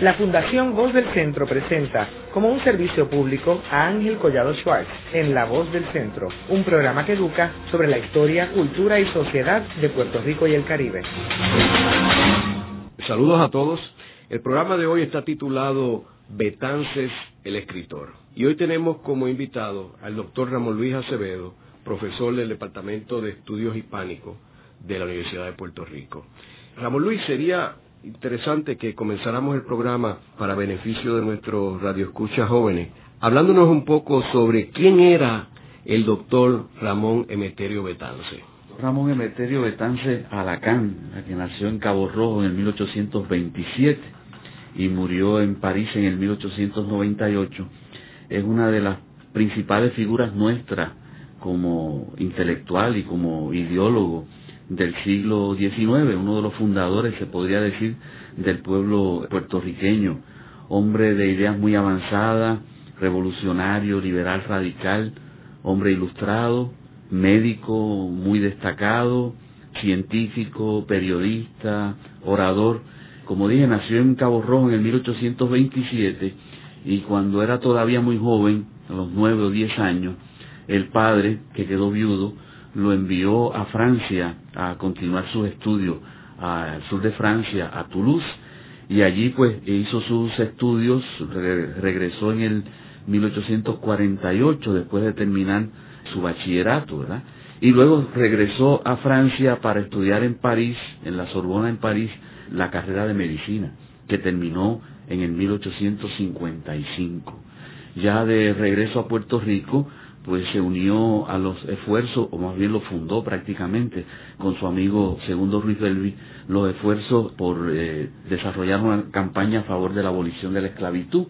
La Fundación Voz del Centro presenta como un servicio público a Ángel Collado Schwartz en La Voz del Centro, un programa que educa sobre la historia, cultura y sociedad de Puerto Rico y el Caribe. Saludos a todos. El programa de hoy está titulado Betances, el escritor. Y hoy tenemos como invitado al doctor Ramón Luis Acevedo, profesor del Departamento de Estudios Hispánicos de la Universidad de Puerto Rico. Ramón Luis, sería interesante que comenzáramos el programa para beneficio de nuestros radioescuchas jóvenes, hablándonos un poco sobre quién era el doctor Ramón Emeterio Betance. Ramón Emeterio Betance Alacán, que nació en Cabo Rojo en el 1827 y murió en París en el 1898, es una de las principales figuras nuestras como intelectual y como ideólogo del siglo XIX, uno de los fundadores, se podría decir, del pueblo puertorriqueño, hombre de ideas muy avanzadas, revolucionario, liberal, radical, hombre ilustrado, médico muy destacado, científico, periodista, orador. Como dije, nació en Cabo Rojo en el 1827 y cuando era todavía muy joven, a los nueve o diez años, el padre, que quedó viudo, lo envió a Francia a continuar sus estudios al sur de Francia, a Toulouse, y allí pues hizo sus estudios, regresó en el 1848 después de terminar su bachillerato, ¿verdad? Y luego regresó a Francia para estudiar en París, en la Sorbona en París, la carrera de medicina, que terminó en el 1855. Ya de regreso a Puerto Rico, pues se unió a los esfuerzos, o más bien lo fundó prácticamente con su amigo Segundo Ruiz Belvi, los esfuerzos por eh, desarrollar una campaña a favor de la abolición de la esclavitud.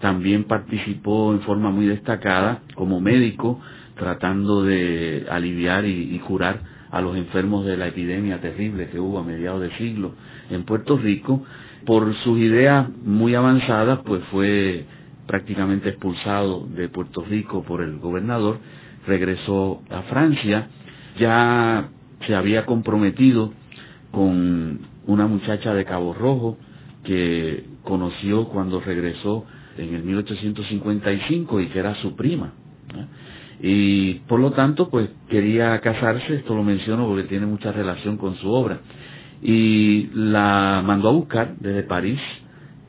También participó en forma muy destacada como médico tratando de aliviar y, y curar a los enfermos de la epidemia terrible que hubo a mediados de siglo en Puerto Rico. Por sus ideas muy avanzadas, pues fue prácticamente expulsado de Puerto Rico por el gobernador, regresó a Francia, ya se había comprometido con una muchacha de Cabo Rojo que conoció cuando regresó en el 1855 y que era su prima. Y por lo tanto, pues quería casarse, esto lo menciono porque tiene mucha relación con su obra. Y la mandó a buscar desde París.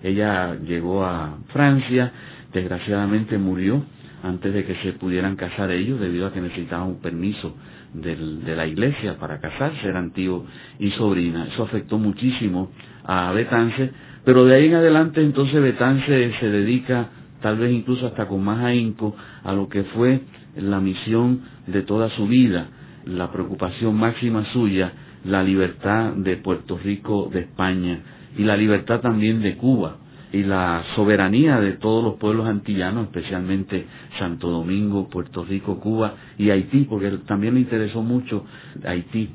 Ella llegó a Francia, desgraciadamente murió antes de que se pudieran casar ellos debido a que necesitaban un permiso de la iglesia para casarse, eran tío y sobrina. Eso afectó muchísimo a Betance, pero de ahí en adelante entonces Betance se dedica, tal vez incluso hasta con más ahínco, a lo que fue la misión de toda su vida, la preocupación máxima suya, la libertad de Puerto Rico, de España y la libertad también de Cuba y la soberanía de todos los pueblos antillanos, especialmente Santo Domingo, Puerto Rico, Cuba y Haití, porque también le interesó mucho Haití.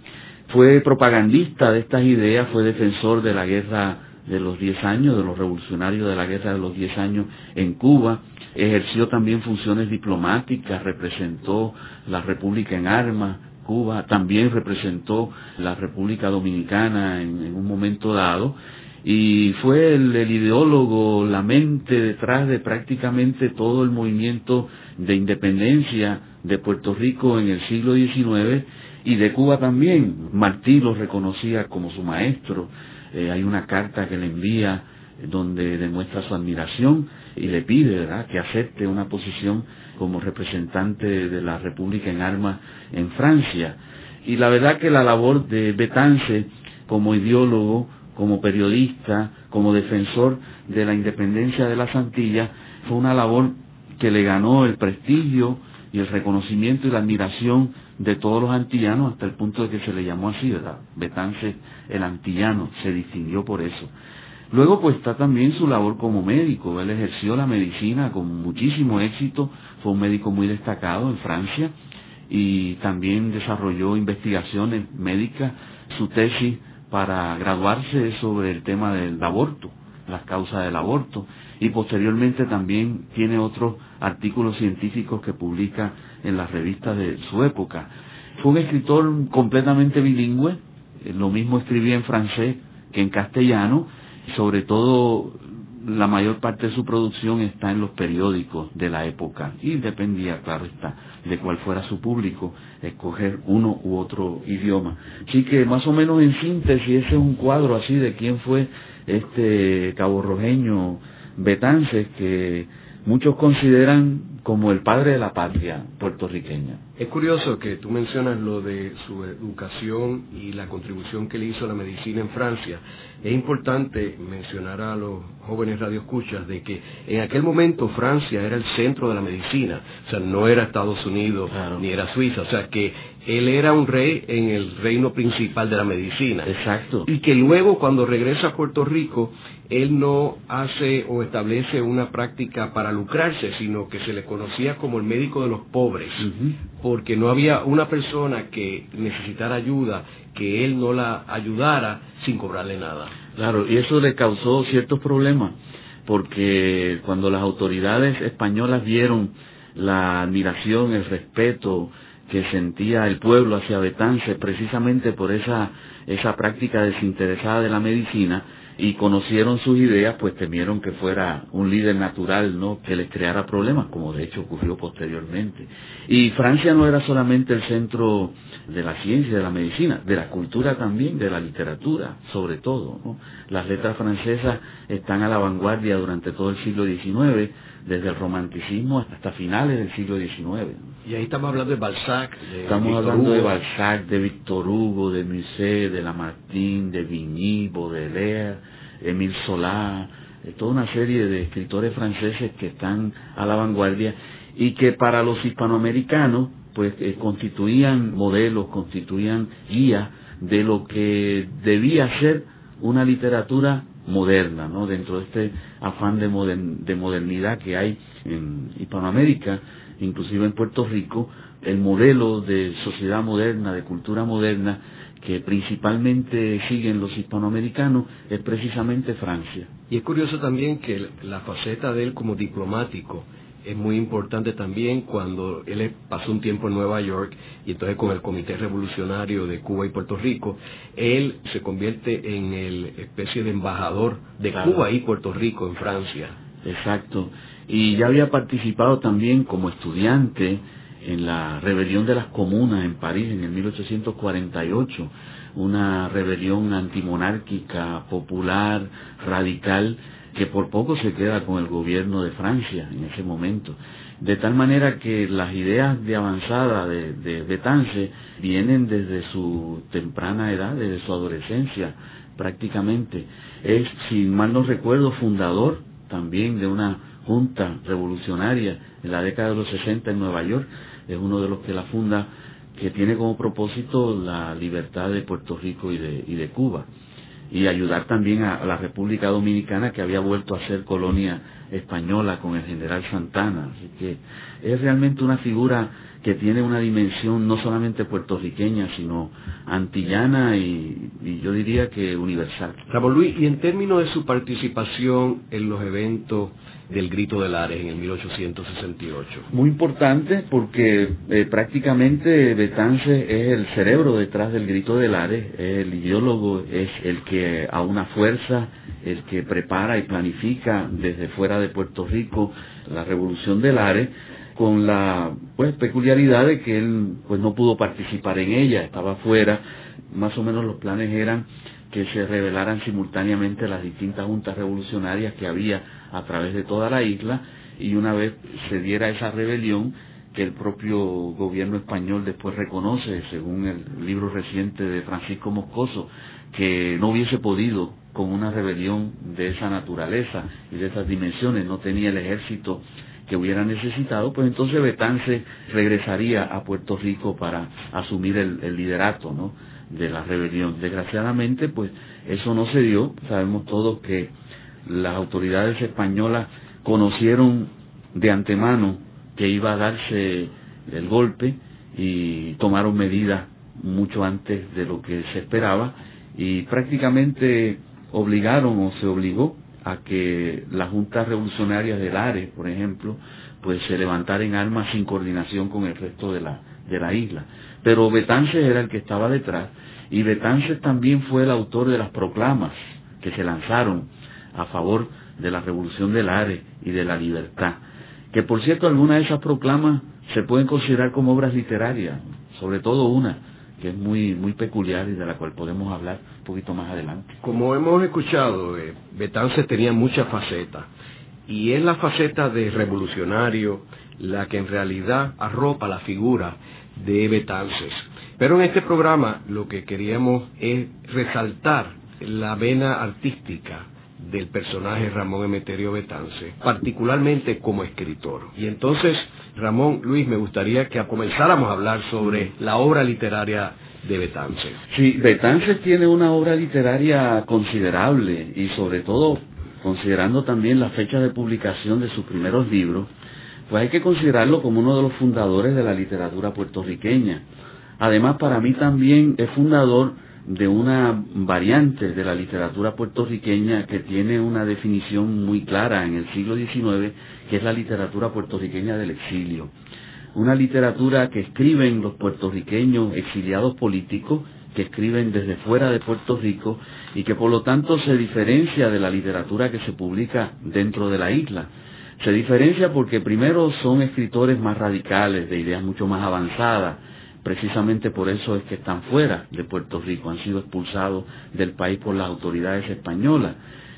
Fue propagandista de estas ideas, fue defensor de la guerra de los diez años, de los revolucionarios de la guerra de los diez años en Cuba, ejerció también funciones diplomáticas, representó la República en armas, Cuba, también representó la República Dominicana en, en un momento dado, y fue el, ideólogo, la mente detrás de prácticamente todo el movimiento de independencia de Puerto Rico en el siglo XIX y de Cuba también. Martí lo reconocía como su maestro. Eh, hay una carta que le envía donde demuestra su admiración y le pide ¿verdad? que acepte una posición como representante de la República en Armas en Francia. Y la verdad que la labor de Betance como ideólogo como periodista, como defensor de la independencia de las Antillas, fue una labor que le ganó el prestigio y el reconocimiento y la admiración de todos los antillanos hasta el punto de que se le llamó así, ¿verdad? Betance el antillano, se distinguió por eso. Luego pues está también su labor como médico, él ejerció la medicina con muchísimo éxito, fue un médico muy destacado en Francia y también desarrolló investigaciones médicas, su tesis para graduarse sobre el tema del aborto, las causas del aborto, y posteriormente también tiene otros artículos científicos que publica en las revistas de su época. Fue un escritor completamente bilingüe, eh, lo mismo escribía en francés que en castellano, sobre todo la mayor parte de su producción está en los periódicos de la época y dependía, claro está, de cuál fuera su público, escoger uno u otro idioma. Así que más o menos en síntesis ese es un cuadro así de quién fue este caborrojeño Betances que muchos consideran como el padre de la patria puertorriqueña. Es curioso que tú mencionas lo de su educación y la contribución que le hizo a la medicina en Francia. Es importante mencionar a los jóvenes radioescuchas de que en aquel momento Francia era el centro de la medicina, o sea, no era Estados Unidos ni era Suiza, o sea, que él era un rey en el reino principal de la medicina. Exacto. Y que luego cuando regresa a Puerto Rico, él no hace o establece una práctica para lucrarse, sino que se le conocía como el médico de los pobres, porque no había una persona que necesitara ayuda que él no la ayudara sin cobrarle nada. Claro, y eso le causó ciertos problemas, porque cuando las autoridades españolas vieron la admiración, el respeto que sentía el pueblo hacia Betance precisamente por esa, esa práctica desinteresada de la medicina, y conocieron sus ideas, pues temieron que fuera un líder natural, ¿no? Que les creara problemas, como de hecho ocurrió posteriormente. Y Francia no era solamente el centro de la ciencia, de la medicina, de la cultura también, de la literatura, sobre todo, ¿no? Las letras francesas están a la vanguardia durante todo el siglo XIX, desde el romanticismo hasta finales del siglo XIX. Y ahí estamos hablando de Balzac. De estamos hablando de Balzac, de Victor Hugo, de Musset, de Lamartine, de Vigny, Baudelaire, Émile Zola, de toda una serie de escritores franceses que están a la vanguardia y que para los hispanoamericanos pues eh, constituían modelos, constituían guías de lo que debía ser una literatura moderna, ¿no? Dentro de este afán de, de modernidad que hay en Hispanoamérica, inclusive en Puerto Rico, el modelo de sociedad moderna, de cultura moderna, que principalmente siguen los hispanoamericanos es precisamente Francia. Y es curioso también que la faceta de él como diplomático es muy importante también cuando él pasó un tiempo en Nueva York y entonces con el Comité Revolucionario de Cuba y Puerto Rico, él se convierte en el especie de embajador de Cuba y Puerto Rico en Francia. Exacto. Y ya había participado también como estudiante en la rebelión de las comunas en París en el 1848, una rebelión antimonárquica, popular, radical, que por poco se queda con el gobierno de Francia en ese momento. De tal manera que las ideas de avanzada de, de Betance vienen desde su temprana edad, desde su adolescencia prácticamente. Es, si mal no recuerdo, fundador también de una junta revolucionaria en la década de los 60 en Nueva York. Es uno de los que la funda, que tiene como propósito la libertad de Puerto Rico y de, y de Cuba y ayudar también a, la República Dominicana que había vuelto a ser colonia española con el general Santana. Así que es realmente una figura que tiene una dimensión no solamente puertorriqueña, sino antillana y, y, yo diría que universal. Ramón Luis, y en términos de su participación en los eventos del Grito de Lares en el 1868. Muy importante porque eh, prácticamente Betance es el cerebro detrás del Grito de Lares, el ideólogo, es el que a una fuerza, el que prepara y planifica desde fuera de Puerto Rico la revolución de Lares con la pues peculiaridad de que él pues no pudo participar en ella, estaba fuera, más o menos los planes eran que se revelaran simultáneamente las distintas juntas revolucionarias que había a través de toda la isla y una vez se diera esa rebelión que el propio gobierno español después reconoce, según el libro reciente de Francisco Moscoso, que no hubiese podido con una rebelión de esa naturaleza y de esas dimensiones, no tenía el ejército que hubiera necesitado, pues entonces Betance regresaría a Puerto Rico para asumir el, el liderato ¿no? de la rebelión. Desgraciadamente, pues eso no se dio. Sabemos todos que las autoridades españolas conocieron de antemano que iba a darse el golpe y tomaron medidas mucho antes de lo que se esperaba y prácticamente obligaron o se obligó a que las juntas revolucionarias del ARE, por ejemplo, pues se levantaran en armas sin coordinación con el resto de la, de la isla. Pero Betances era el que estaba detrás y Betances también fue el autor de las proclamas que se lanzaron a favor de la Revolución del Are y de la Libertad, que por cierto algunas de esas proclamas se pueden considerar como obras literarias, sobre todo una que es muy muy peculiar y de la cual podemos hablar un poquito más adelante. Como hemos escuchado, eh, tenía muchas facetas y es la faceta de revolucionario la que en realidad arropa la figura de Betances. Pero en este programa lo que queríamos es resaltar la vena artística del personaje Ramón Emeterio Betance, particularmente como escritor. Y entonces, Ramón, Luis, me gustaría que comenzáramos a hablar sobre la obra literaria de Betances. Sí, Betances tiene una obra literaria considerable y sobre todo considerando también la fecha de publicación de sus primeros libros, pues hay que considerarlo como uno de los fundadores de la literatura puertorriqueña. Además, para mí también es fundador de una variante de la literatura puertorriqueña que tiene una definición muy clara en el siglo XIX, que es la literatura puertorriqueña del exilio. Una literatura que escriben los puertorriqueños exiliados políticos, que escriben desde fuera de Puerto Rico y que por lo tanto se diferencia de la literatura que se publica dentro de la isla. Se diferencia porque primero son escritores más radicales, de ideas mucho más avanzadas, Precisamente por eso es que están fuera de Puerto Rico, han sido expulsados del país por las autoridades españolas.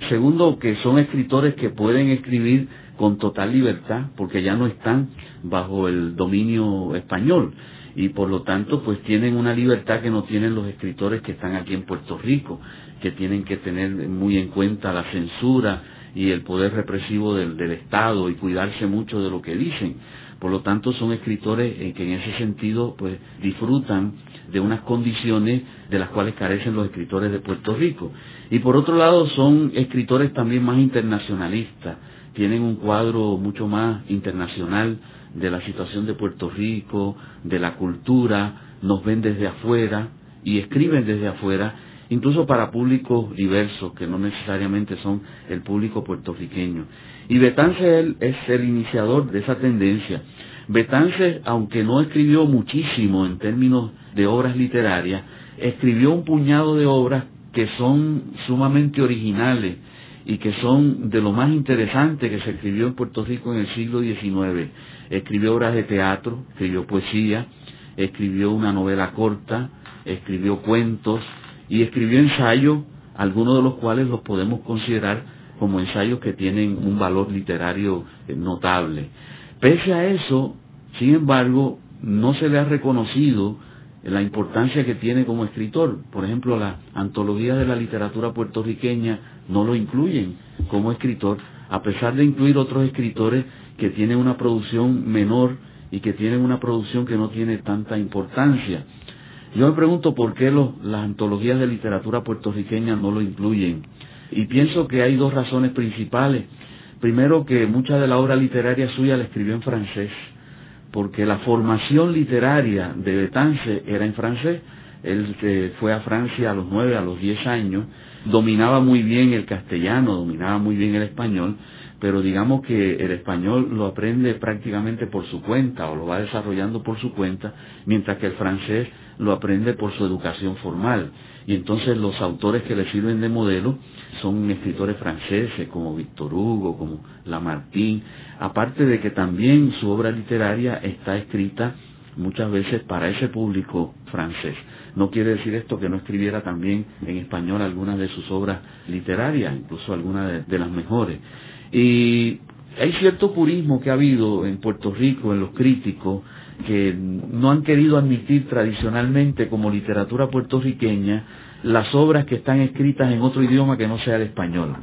Segundo, que son escritores que pueden escribir con total libertad porque ya no están bajo el dominio español y por lo tanto pues tienen una libertad que no tienen los escritores que están aquí en Puerto Rico, que tienen que tener muy en cuenta la censura y el poder represivo del, del Estado y cuidarse mucho de lo que dicen. Por lo tanto, son escritores que en ese sentido pues disfrutan de unas condiciones de las cuales carecen los escritores de Puerto Rico. Y por otro lado, son escritores también más internacionalistas, tienen un cuadro mucho más internacional de la situación de Puerto Rico, de la cultura, nos ven desde afuera y escriben desde afuera, incluso para públicos diversos, que no necesariamente son el público puertorriqueño. Y Betance es el iniciador de esa tendencia. Betance, aunque no escribió muchísimo en términos de obras literarias, escribió un puñado de obras que son sumamente originales y que son de lo más interesante que se escribió en Puerto Rico en el siglo XIX. Escribió obras de teatro, escribió poesía, escribió una novela corta, escribió cuentos y escribió ensayos, algunos de los cuales los podemos considerar como ensayos que tienen un valor literario eh, notable. Pese a eso, sin embargo, no se le ha reconocido la importancia que tiene como escritor. Por ejemplo, las antologías de la literatura puertorriqueña no lo incluyen como escritor, a pesar de incluir otros escritores que tienen una producción menor y que tienen una producción que no tiene tanta importancia. Yo me pregunto por qué las antologías de literatura puertorriqueña no lo incluyen. Y pienso que hay dos razones principales. Primero, que mucha de la obra literaria suya la escribió en francés, porque la formación literaria de Betance era en francés. Él eh, fue a Francia a los nueve, a los diez años, dominaba muy bien el castellano, dominaba muy bien el español, pero digamos que el español lo aprende prácticamente por su cuenta o lo va desarrollando por su cuenta, mientras que el francés lo aprende por su educación formal. Y entonces los autores que le sirven de modelo son escritores franceses como Victor Hugo, como Lamartine, aparte de que también su obra literaria está escrita muchas veces para ese público francés. No quiere decir esto que no escribiera también en español algunas de sus obras literarias, incluso algunas de, de las mejores. Y hay cierto purismo que ha habido en Puerto Rico, en los críticos, que no han querido admitir tradicionalmente como literatura puertorriqueña las obras que están escritas en otro idioma que no sea el español.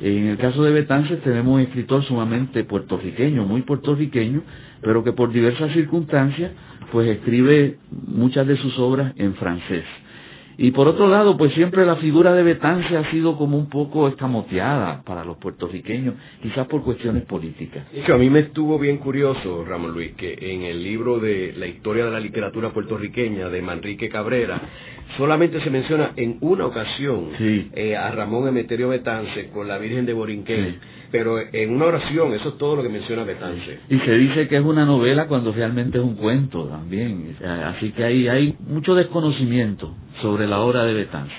En el caso de Betances tenemos un escritor sumamente puertorriqueño, muy puertorriqueño, pero que por diversas circunstancias pues escribe muchas de sus obras en francés. Y por otro lado, pues siempre la figura de Betance ha sido como un poco escamoteada para los puertorriqueños, quizás por cuestiones políticas. a mí me estuvo bien curioso, Ramón Luis, que en el libro de la historia de la literatura puertorriqueña de Manrique Cabrera, solamente se menciona en una ocasión eh, a Ramón Emeterio Betance con la Virgen de Borinquén. Pero en una oración, eso es todo lo que menciona Betance. Y se dice que es una novela cuando realmente es un cuento también. Así que ahí hay mucho desconocimiento sobre la obra de Betance.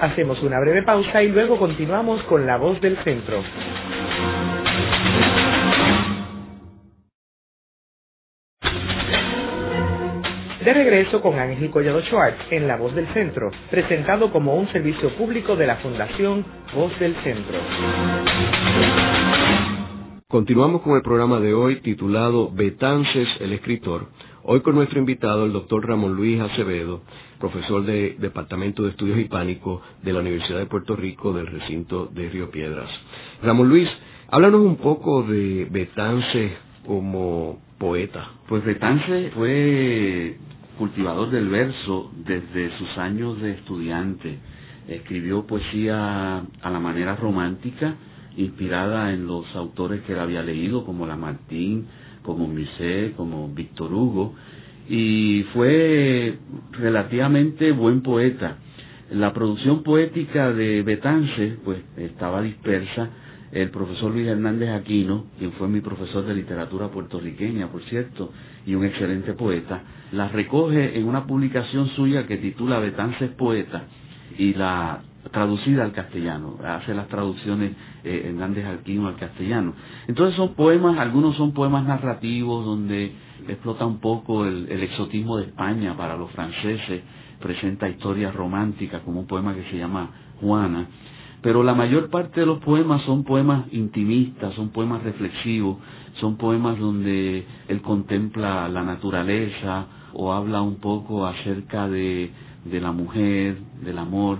Hacemos una breve pausa y luego continuamos con La Voz del Centro. De regreso con Ángel Collado Schwartz en La Voz del Centro, presentado como un servicio público de la Fundación Voz del Centro. Continuamos con el programa de hoy titulado Betances el escritor. Hoy con nuestro invitado, el doctor Ramón Luis Acevedo, profesor de Departamento de Estudios Hispánicos de la Universidad de Puerto Rico del recinto de Río Piedras. Ramón Luis, háblanos un poco de Betances como poeta. Pues Betances fue cultivador del verso desde sus años de estudiante. Escribió poesía a la manera romántica, inspirada en los autores que él había leído, como Lamartine, como Musset, como Víctor Hugo, y fue relativamente buen poeta. La producción poética de Betance, pues, estaba dispersa el profesor Luis Hernández Aquino, quien fue mi profesor de literatura puertorriqueña, por cierto, y un excelente poeta, la recoge en una publicación suya que titula Betances Poeta y la traducida al castellano, hace las traducciones eh, Hernández Aquino al castellano. Entonces son poemas, algunos son poemas narrativos donde explota un poco el, el exotismo de España para los franceses, presenta historias románticas como un poema que se llama Juana, pero la mayor parte de los poemas son poemas intimistas, son poemas reflexivos, son poemas donde él contempla la naturaleza o habla un poco acerca de, la mujer, del amor.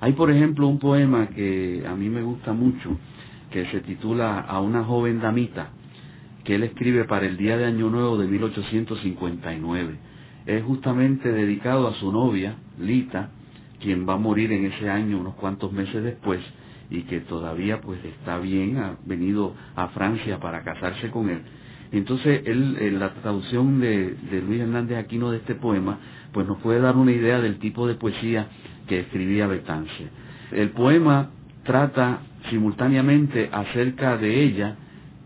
Hay, por ejemplo, un poema que a mí me gusta mucho, que se titula A una joven damita, que él escribe para el Día de Año Nuevo de 1859. Es justamente dedicado a su novia, Lita, quien va a morir en ese año unos cuantos meses después y que todavía pues está bien, ha venido a Francia para casarse con él. Entonces, él, en la traducción de, de Luis Hernández Aquino de este poema, pues nos puede dar una idea del tipo de poesía que escribía Betance. El poema trata simultáneamente acerca de ella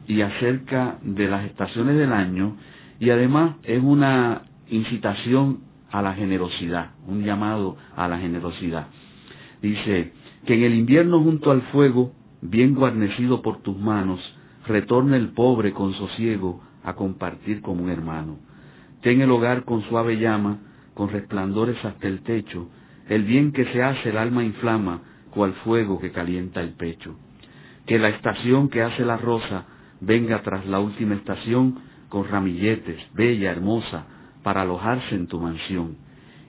y acerca de las estaciones del año y además es una incitación a la generosidad, un llamado a la generosidad. Dice, que en el invierno junto al fuego, bien guarnecido por tus manos, retorne el pobre con sosiego a compartir como un hermano. Ten el hogar con suave llama, con resplandores hasta el techo, el bien que se hace el alma inflama, cual fuego que calienta el pecho. Que la estación que hace la rosa venga tras la última estación con ramilletes, bella, hermosa, para alojarse en tu mansión,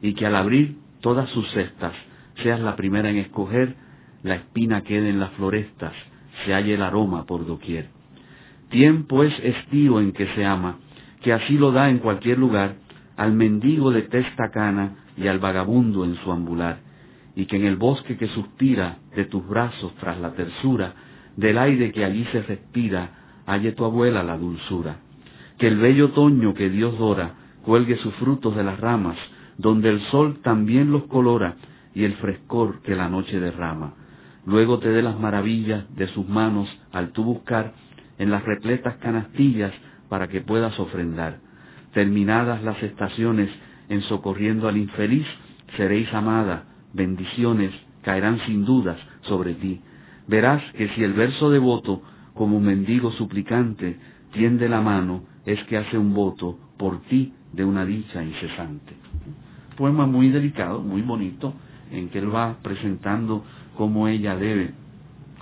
y que al abrir todas sus cestas seas la primera en escoger, la espina quede en las florestas, se halle el aroma por doquier. Tiempo es estío en que se ama, que así lo da en cualquier lugar, al mendigo de testa cana y al vagabundo en su ambular, y que en el bosque que suspira de tus brazos tras la tersura, del aire que allí se respira, halle tu abuela la dulzura. Que el bello otoño que Dios dora, cuelgue sus frutos de las ramas, donde el sol también los colora, y el frescor que la noche derrama. Luego te dé las maravillas de sus manos al tú buscar en las repletas canastillas para que puedas ofrendar. Terminadas las estaciones en socorriendo al infeliz, seréis amada, bendiciones caerán sin dudas sobre ti. Verás que si el verso devoto, como un mendigo suplicante, tiende la mano, es que hace un voto por ti de una dicha incesante. Poema muy delicado, muy bonito, en que él va presentando cómo ella debe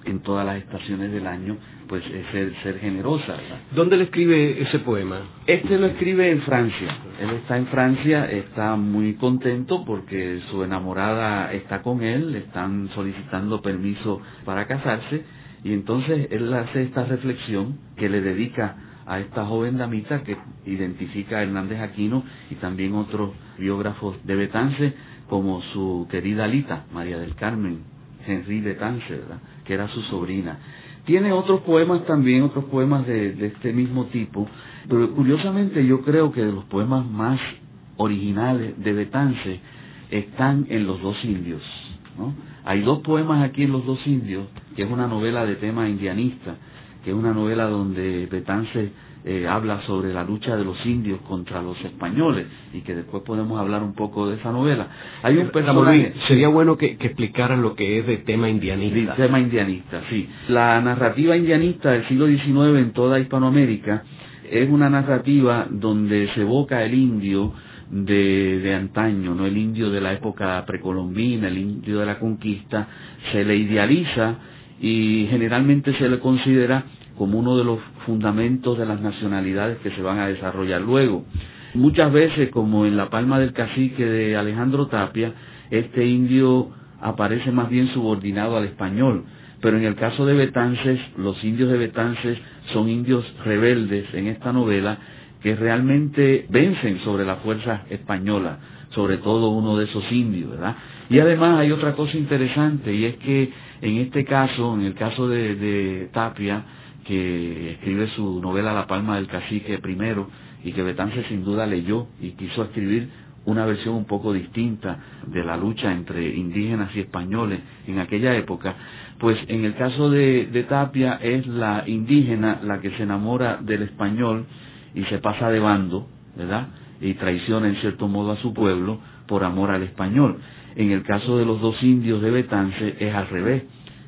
en todas las estaciones del año pues ser, ser generosa. ¿Dónde le escribe ese poema? Este lo escribe en Francia. Él está en Francia, está muy contento porque su enamorada está con él, le están solicitando permiso para casarse y entonces él hace esta reflexión que le dedica a esta joven damita que identifica a Hernández Aquino y también otros biógrafos de Betance como su querida Lita, María del Carmen, Henry Betance, que era su sobrina. Tiene otros poemas también, otros poemas de, de, este mismo tipo, pero curiosamente yo creo que de los poemas más originales de Betance están en Los dos indios. ¿no? Hay dos poemas aquí en Los dos indios, que es una novela de tema indianista, que es una novela donde Betance eh, habla sobre la lucha de los indios contra los españoles y que después podemos hablar un poco de esa novela. Hay un personaje... sería bueno que, explicaran lo que es de tema indianista. De tema indianista, sí. La narrativa indianista del siglo XIX en toda Hispanoamérica es una narrativa donde se evoca el indio de, de, antaño, no el indio de la época precolombina, el indio de la conquista, se le idealiza y generalmente se le considera como uno de los fundamentos de las nacionalidades que se van a desarrollar luego. Muchas veces, como en la palma del cacique de Alejandro Tapia, este indio aparece más bien subordinado al español, pero en el caso de Betances, los indios de Betances son indios rebeldes en esta novela que realmente vencen sobre la fuerza española, sobre todo uno de esos indios, ¿verdad? Y además hay otra cosa interesante y es que en este caso, en el caso de, de Tapia, que escribe su novela La Palma del Cacique primero y que Betance sin duda leyó y quiso escribir una versión un poco distinta de la lucha entre indígenas y españoles en aquella época, pues en el caso de, de Tapia es la indígena la que se enamora del español y se pasa de bando, ¿verdad? Y traiciona en cierto modo a su pueblo por amor al español. En el caso de los dos indios de Betance es al revés,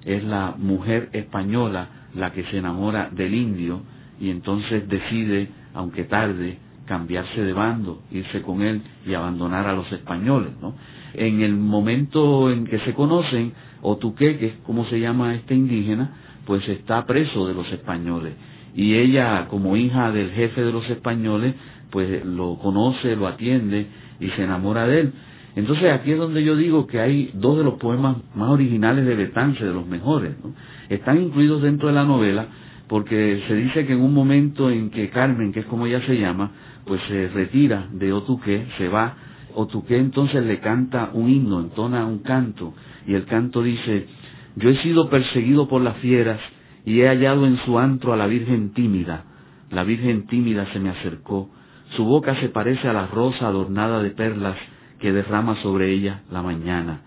es la mujer española la que se enamora del indio y entonces decide, aunque tarde, cambiarse de bando, irse con él y abandonar a los españoles. ¿no? En el momento en que se conocen, Otuque, que es como se llama este indígena, pues está preso de los españoles. Y ella, como hija del jefe de los españoles, pues lo conoce, lo atiende y se enamora de él. Entonces aquí es donde yo digo que hay dos de los poemas más originales de Betance, de los mejores. ¿no? Están incluidos dentro de la novela porque se dice que en un momento en que Carmen, que es como ella se llama, pues se retira de Otuque, se va, Otuque entonces le canta un himno, entona un canto, y el canto dice, yo he sido perseguido por las fieras y he hallado en su antro a la Virgen tímida. La Virgen tímida se me acercó, su boca se parece a la rosa adornada de perlas que derrama sobre ella la mañana.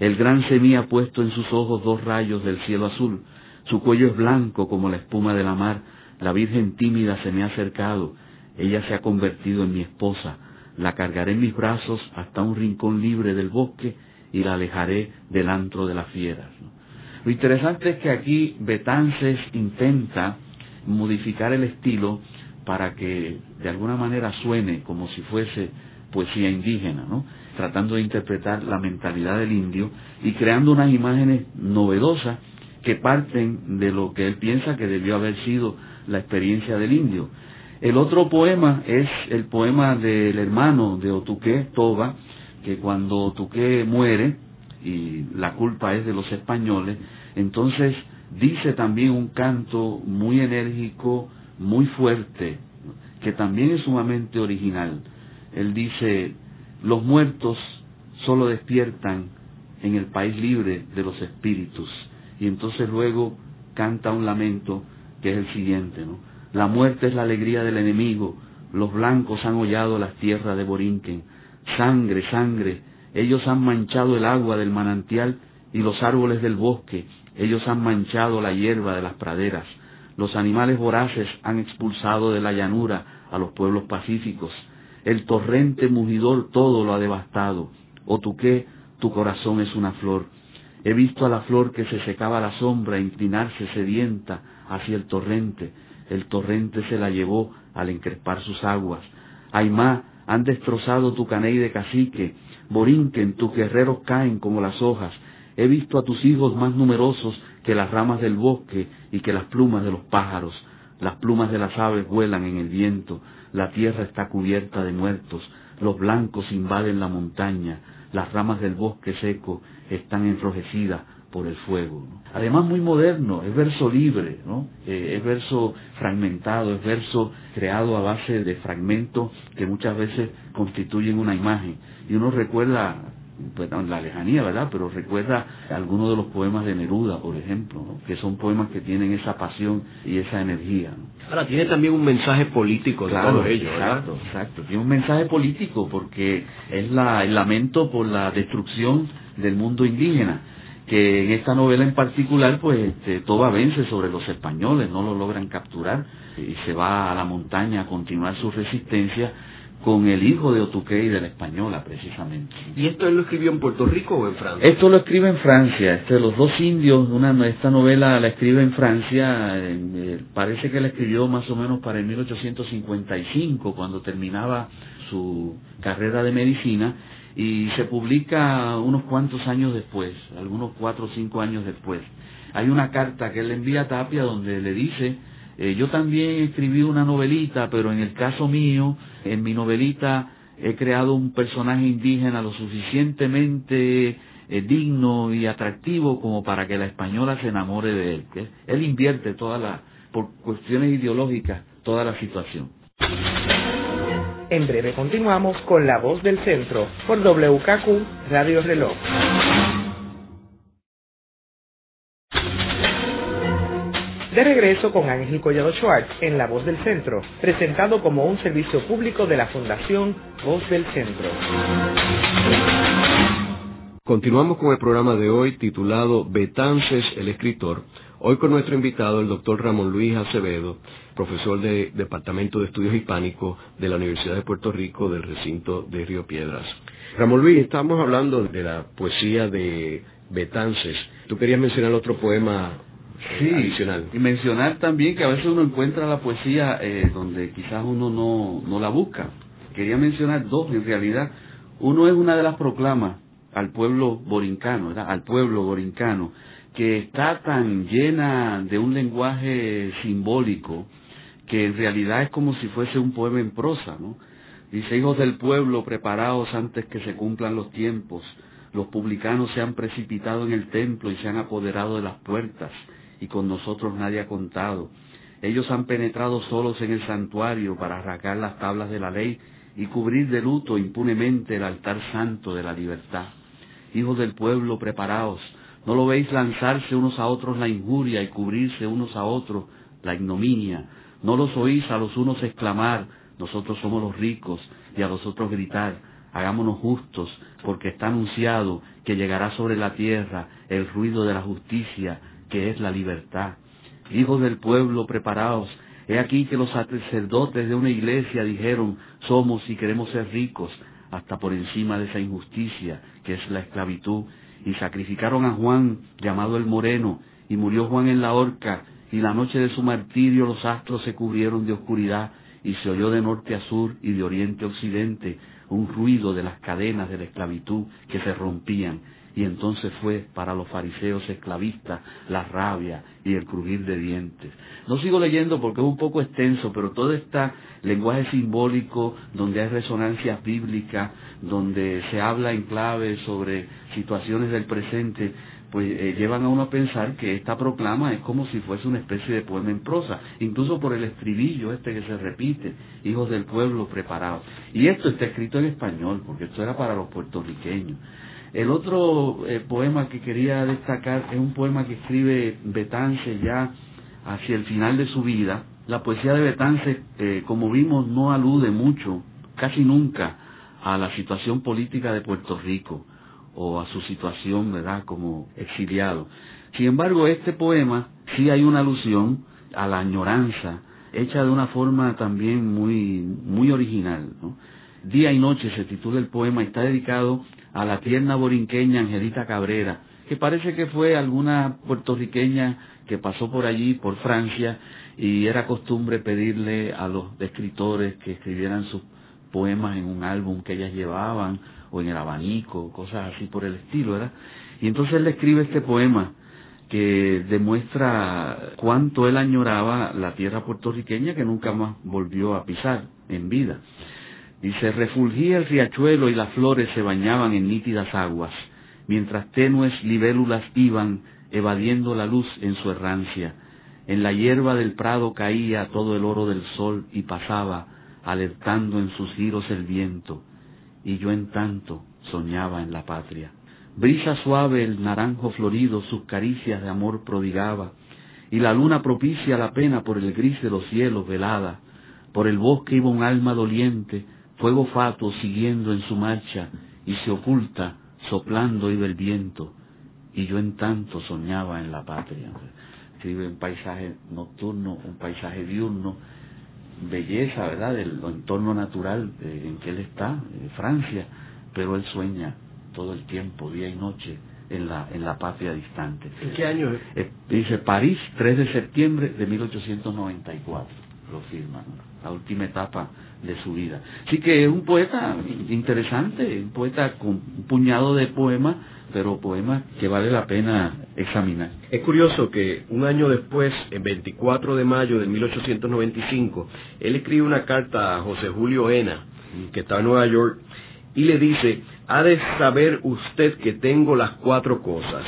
El gran semilla ha puesto en sus ojos dos rayos del cielo azul, su cuello es blanco como la espuma de la mar, la Virgen tímida se me ha acercado, ella se ha convertido en mi esposa, la cargaré en mis brazos hasta un rincón libre del bosque y la alejaré del antro de las fieras. Lo interesante es que aquí Betances intenta modificar el estilo para que de alguna manera suene como si fuese poesía indígena, ¿no? Tratando de interpretar la mentalidad del indio y creando unas imágenes novedosas que parten de lo que él piensa que debió haber sido la experiencia del indio. El otro poema es el poema del hermano de Otuque, Toba, que cuando Otuque muere, y la culpa es de los españoles, entonces dice también un canto muy enérgico, muy fuerte, que también es sumamente original. Él dice, los muertos solo despiertan en el país libre de los espíritus. Y entonces luego canta un lamento que es el siguiente. La muerte es la alegría del enemigo, los blancos han hollado las tierras de Borinquen, sangre, sangre, ellos han manchado el agua del manantial y los árboles del bosque, ellos han manchado la hierba de las praderas, los animales voraces han expulsado de la llanura a los pueblos pacíficos, el torrente mugidor todo lo ha devastado. O tú qué, tu corazón es una flor. He visto a la flor que se secaba a la sombra inclinarse sedienta hacia el torrente. El torrente se la llevó al encrespar sus aguas. Aymá, han destrozado tu caney de cacique. Borinquen, tus guerreros caen como las hojas. He visto a tus hijos más numerosos que las ramas del bosque y que las plumas de los pájaros. Las plumas de las aves vuelan en el viento la tierra está cubierta de muertos, los blancos invaden la montaña, las ramas del bosque seco están enrojecidas por el fuego. Además muy moderno, es verso libre, ¿no? Eh, es verso fragmentado, es verso creado a base de fragmentos que muchas veces constituyen una imagen. Y uno recuerda pues, la lejanía, ¿verdad? Pero recuerda algunos de los poemas de Neruda, por ejemplo, que son poemas que tienen esa pasión y esa energía. Ahora, tiene también un mensaje político de todo ello, ¿verdad? Exacto, exacto. Tiene un mensaje político porque es la, el lamento por la destrucción del mundo indígena. que en esta novela en particular, pues este, Toba vence sobre los españoles, no lo logran capturar y se va a la montaña a continuar su resistencia con el hijo de Otuquei de la española, precisamente. ¿Y esto él lo escribió en Puerto Rico o en Francia? Esto lo escribe en Francia. Este, los dos indios, una, esta novela la escribe en Francia, eh, parece que la escribió más o menos para el 1855, cuando terminaba su carrera de medicina, y se publica unos cuantos años después, algunos cuatro o cinco años después. Hay una carta que él le envía a Tapia donde le dice, eh, yo también escribí una novelita, pero en el caso mío, en mi novelita he creado un personaje indígena lo suficientemente eh, digno y atractivo como para que la española se enamore de él. Él invierte toda la, por cuestiones ideológicas, toda la situación. En breve continuamos con La Voz del Centro por WKQ Radio Reloj. De regreso con Ángel Collado Schwartz en La Voz del Centro, presentado como un servicio público de la Fundación Voz del Centro. Continuamos con el programa de hoy titulado Betances el escritor, Hoy con nuestro invitado, el doctor Ramón Luis Acevedo, profesor de Departamento de Estudios Hispánicos de la Universidad de Puerto Rico del recinto de Río Piedras. Ramón Luis, estamos hablando de la poesía de Betances. ¿Tú querías mencionar otro poema sí, adicional? Y mencionar también que a veces uno encuentra la poesía eh, donde quizás uno no, no la busca. Quería mencionar dos en realidad. Uno es una de las proclamas al pueblo borincano, ¿verdad? al pueblo borincano, que está tan llena de un lenguaje simbólico que en realidad es como si fuese un poema en prosa, ¿no? Dice, hijos del pueblo, preparaos antes que se cumplan los tiempos. Los publicanos se han precipitado en el templo y se han apoderado de las puertas, y con nosotros nadie ha contado. Ellos han penetrado solos en el santuario para arrancar las tablas de la ley y cubrir de luto impunemente el altar santo de la libertad. Hijos del pueblo, preparaos, ¿No lo veis lanzarse unos a otros la injuria y cubrirse unos a otros la ignominia? ¿No los oís a los unos exclamar, nosotros somos los ricos, y a los otros gritar, hagámonos justos, porque está anunciado que llegará sobre la tierra el ruido de la justicia, que es la libertad? Hijos del pueblo, preparaos. He aquí que los sacerdotes de una iglesia dijeron, somos y queremos ser ricos, hasta por encima de esa injusticia que es la esclavitud y sacrificaron a Juan, llamado el Moreno, y murió Juan en la horca, y la noche de su martirio los astros se cubrieron de oscuridad, y se oyó de norte a sur y de oriente a occidente un ruido de las cadenas de la esclavitud que se rompían, y entonces fue para los fariseos esclavistas la rabia y el crujir de dientes. No sigo leyendo porque es un poco extenso, pero todo este lenguaje simbólico donde hay resonancias bíblicas, donde se habla en clave sobre situaciones del presente, pues eh, llevan a uno a pensar que esta proclama es como si fuese una especie de poema en prosa, incluso por el estribillo este que se repite, hijos del pueblo preparados. Y esto está escrito en español, porque esto era para los puertorriqueños. El otro eh, poema que quería destacar es un poema que escribe Betance ya hacia el final de su vida. La poesía de Betance, eh, como vimos, no alude mucho, casi nunca, a la situación política de Puerto Rico o a su situación, ¿verdad?, como exiliado. Sin embargo, este poema sí hay una alusión a la añoranza, hecha de una forma también muy, muy original. Día y noche se titula el poema y está dedicado a la tierna borinqueña Angelita Cabrera, que parece que fue alguna puertorriqueña que pasó por allí, por Francia, y era costumbre pedirle a los escritores que escribieran sus poemas en un álbum que ellas llevaban, o en el abanico, cosas así por el estilo, ¿verdad? Y entonces él le escribe este poema que demuestra cuánto él añoraba la tierra puertorriqueña que nunca más volvió a pisar en vida. Dice, refulgía el riachuelo y las flores se bañaban en nítidas aguas, mientras tenues libélulas iban evadiendo la luz en su errancia. En la hierba del prado caía todo el oro del sol y pasaba, alertando en sus giros el viento, y yo en tanto soñaba en la patria. Brisa suave el naranjo florido sus caricias de amor prodigaba, y la luna propicia la pena por el gris de los cielos velada, por el bosque iba un alma doliente, fuego fatuo siguiendo en su marcha y se oculta soplando iba el viento y yo en tanto soñaba en la patria. Escribe un paisaje nocturno, un paisaje diurno, belleza, ¿verdad?, del entorno natural eh, en que él está, Francia, pero él sueña todo el tiempo, día y noche, en la, en la patria distante. ¿En qué año? Eh, dice París, 3 de septiembre de 1894, lo firma, la última etapa de su vida. Así que es un poeta interesante, un poeta con un puñado de poemas, pero poemas que vale la pena examinar. Es curioso que un año después, en 24 de mayo de 1895, él escribe una carta a José Julio Ena, que está en Nueva York, y le dice, ha de saber usted que tengo las cuatro cosas.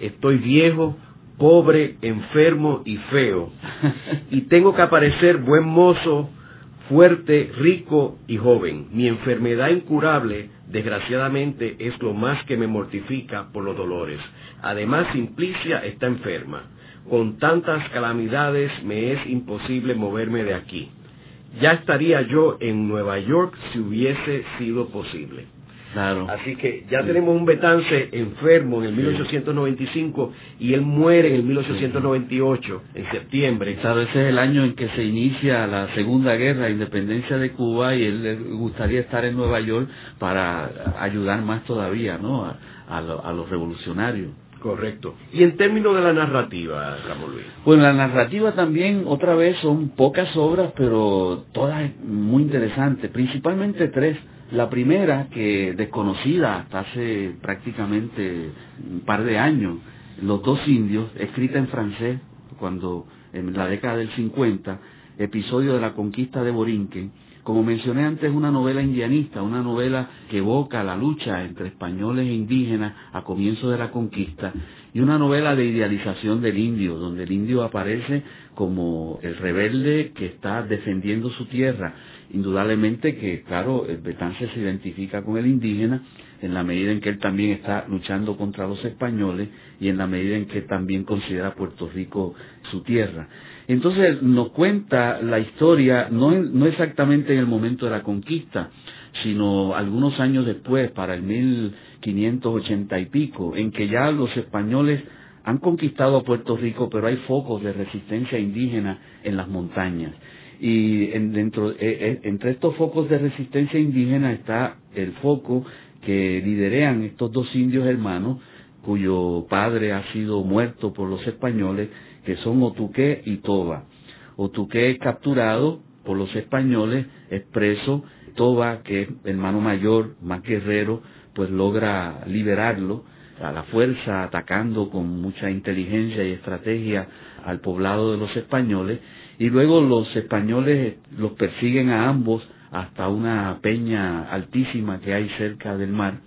Estoy viejo, pobre, enfermo y feo. Y tengo que aparecer buen mozo, fuerte, rico y joven. Mi enfermedad incurable, desgraciadamente, es lo más que me mortifica por los dolores. Además, Simplicia está enferma. Con tantas calamidades me es imposible moverme de aquí. Ya estaría yo en Nueva York si hubiese sido posible. Claro. Así que ya tenemos un Betance enfermo en el 1895 y él muere en el 1898, en septiembre. Claro, ese es el año en que se inicia la Segunda Guerra, independencia de Cuba, y él le gustaría estar en Nueva York para ayudar más todavía, ¿no? A, a los revolucionarios. Correcto. Y en términos de la narrativa, Ramón Luis. Bueno, la narrativa también, otra vez, son pocas obras, pero todas muy interesantes, principalmente tres. La primera, que desconocida hasta hace prácticamente un par de años, Los dos indios, escrita en francés, cuando en la década del 50, episodio de la conquista de Borinquen, como mencioné antes, es una novela indianista, una novela que evoca la lucha entre españoles e indígenas a comienzo de la conquista, y una novela de idealización del indio, donde el indio aparece como el rebelde que está defendiendo su tierra. Indudablemente que, claro, el Betance se identifica con el indígena en la medida en que él también está luchando contra los españoles y en la medida en que también considera Puerto Rico su tierra. Entonces nos cuenta la historia, no, no exactamente en el momento de la conquista, sino algunos años después, para el 1580 y pico, en que ya los españoles han conquistado a Puerto Rico, pero hay focos de resistencia indígena en las montañas. Y dentro, eh, eh, entre estos focos de resistencia indígena está el foco que liderean estos dos indios hermanos, cuyo padre ha sido muerto por los españoles, que son Otuqué y Toba. Otuqué es capturado por los españoles, es preso, Toba, que es hermano mayor, más guerrero, pues logra liberarlo a la fuerza, atacando con mucha inteligencia y estrategia al poblado de los españoles, y luego los españoles los persiguen a ambos hasta una peña altísima que hay cerca del mar,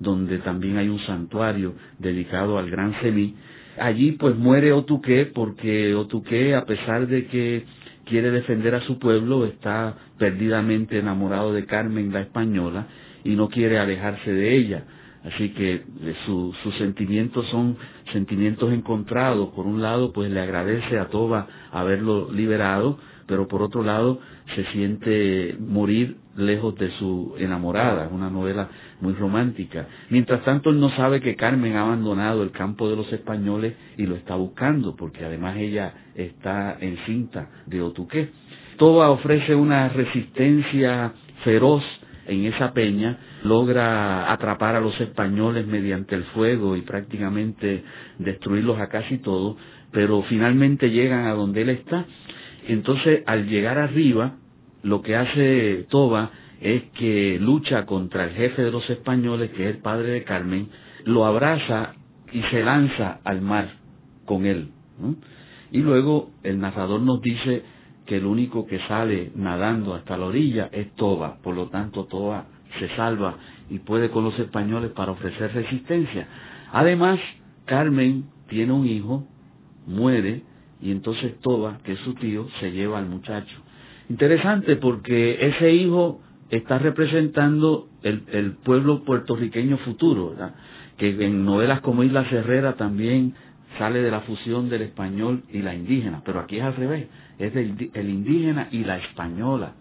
donde también hay un santuario dedicado al gran Semí. Allí pues muere Otuqué porque Otuqué, a pesar de que quiere defender a su pueblo, está perdidamente enamorado de Carmen la española y no quiere alejarse de ella. Así que eh, sus sentimientos son sentimientos encontrados. Por un lado, pues le agradece a Toba haberlo liberado, pero por otro lado se siente morir lejos de su enamorada, una novela muy romántica. Mientras tanto, él no sabe que Carmen ha abandonado el campo de los españoles y lo está buscando, porque además ella está encinta de Otuqué. Toba ofrece una resistencia feroz en esa peña, logra atrapar a los españoles mediante el fuego y prácticamente destruirlos a casi todos, pero finalmente llegan a donde él está. Entonces, al llegar arriba, lo que hace Toba es que lucha contra el jefe de los españoles, que es el padre de Carmen, lo abraza y se lanza al mar con él. Y luego el narrador nos dice que el único que sale nadando hasta la orilla es Toba, por lo tanto Toba se salva y puede con los españoles para ofrecer resistencia. Además, Carmen tiene un hijo, muere, y entonces Toba, que es su tío, se lleva al muchacho. Interesante porque ese hijo está representando el, pueblo puertorriqueño futuro, ¿verdad? que en novelas como Isla Herrera también sale de la fusión del español y la indígena, pero aquí es al revés es el, indígena y la española.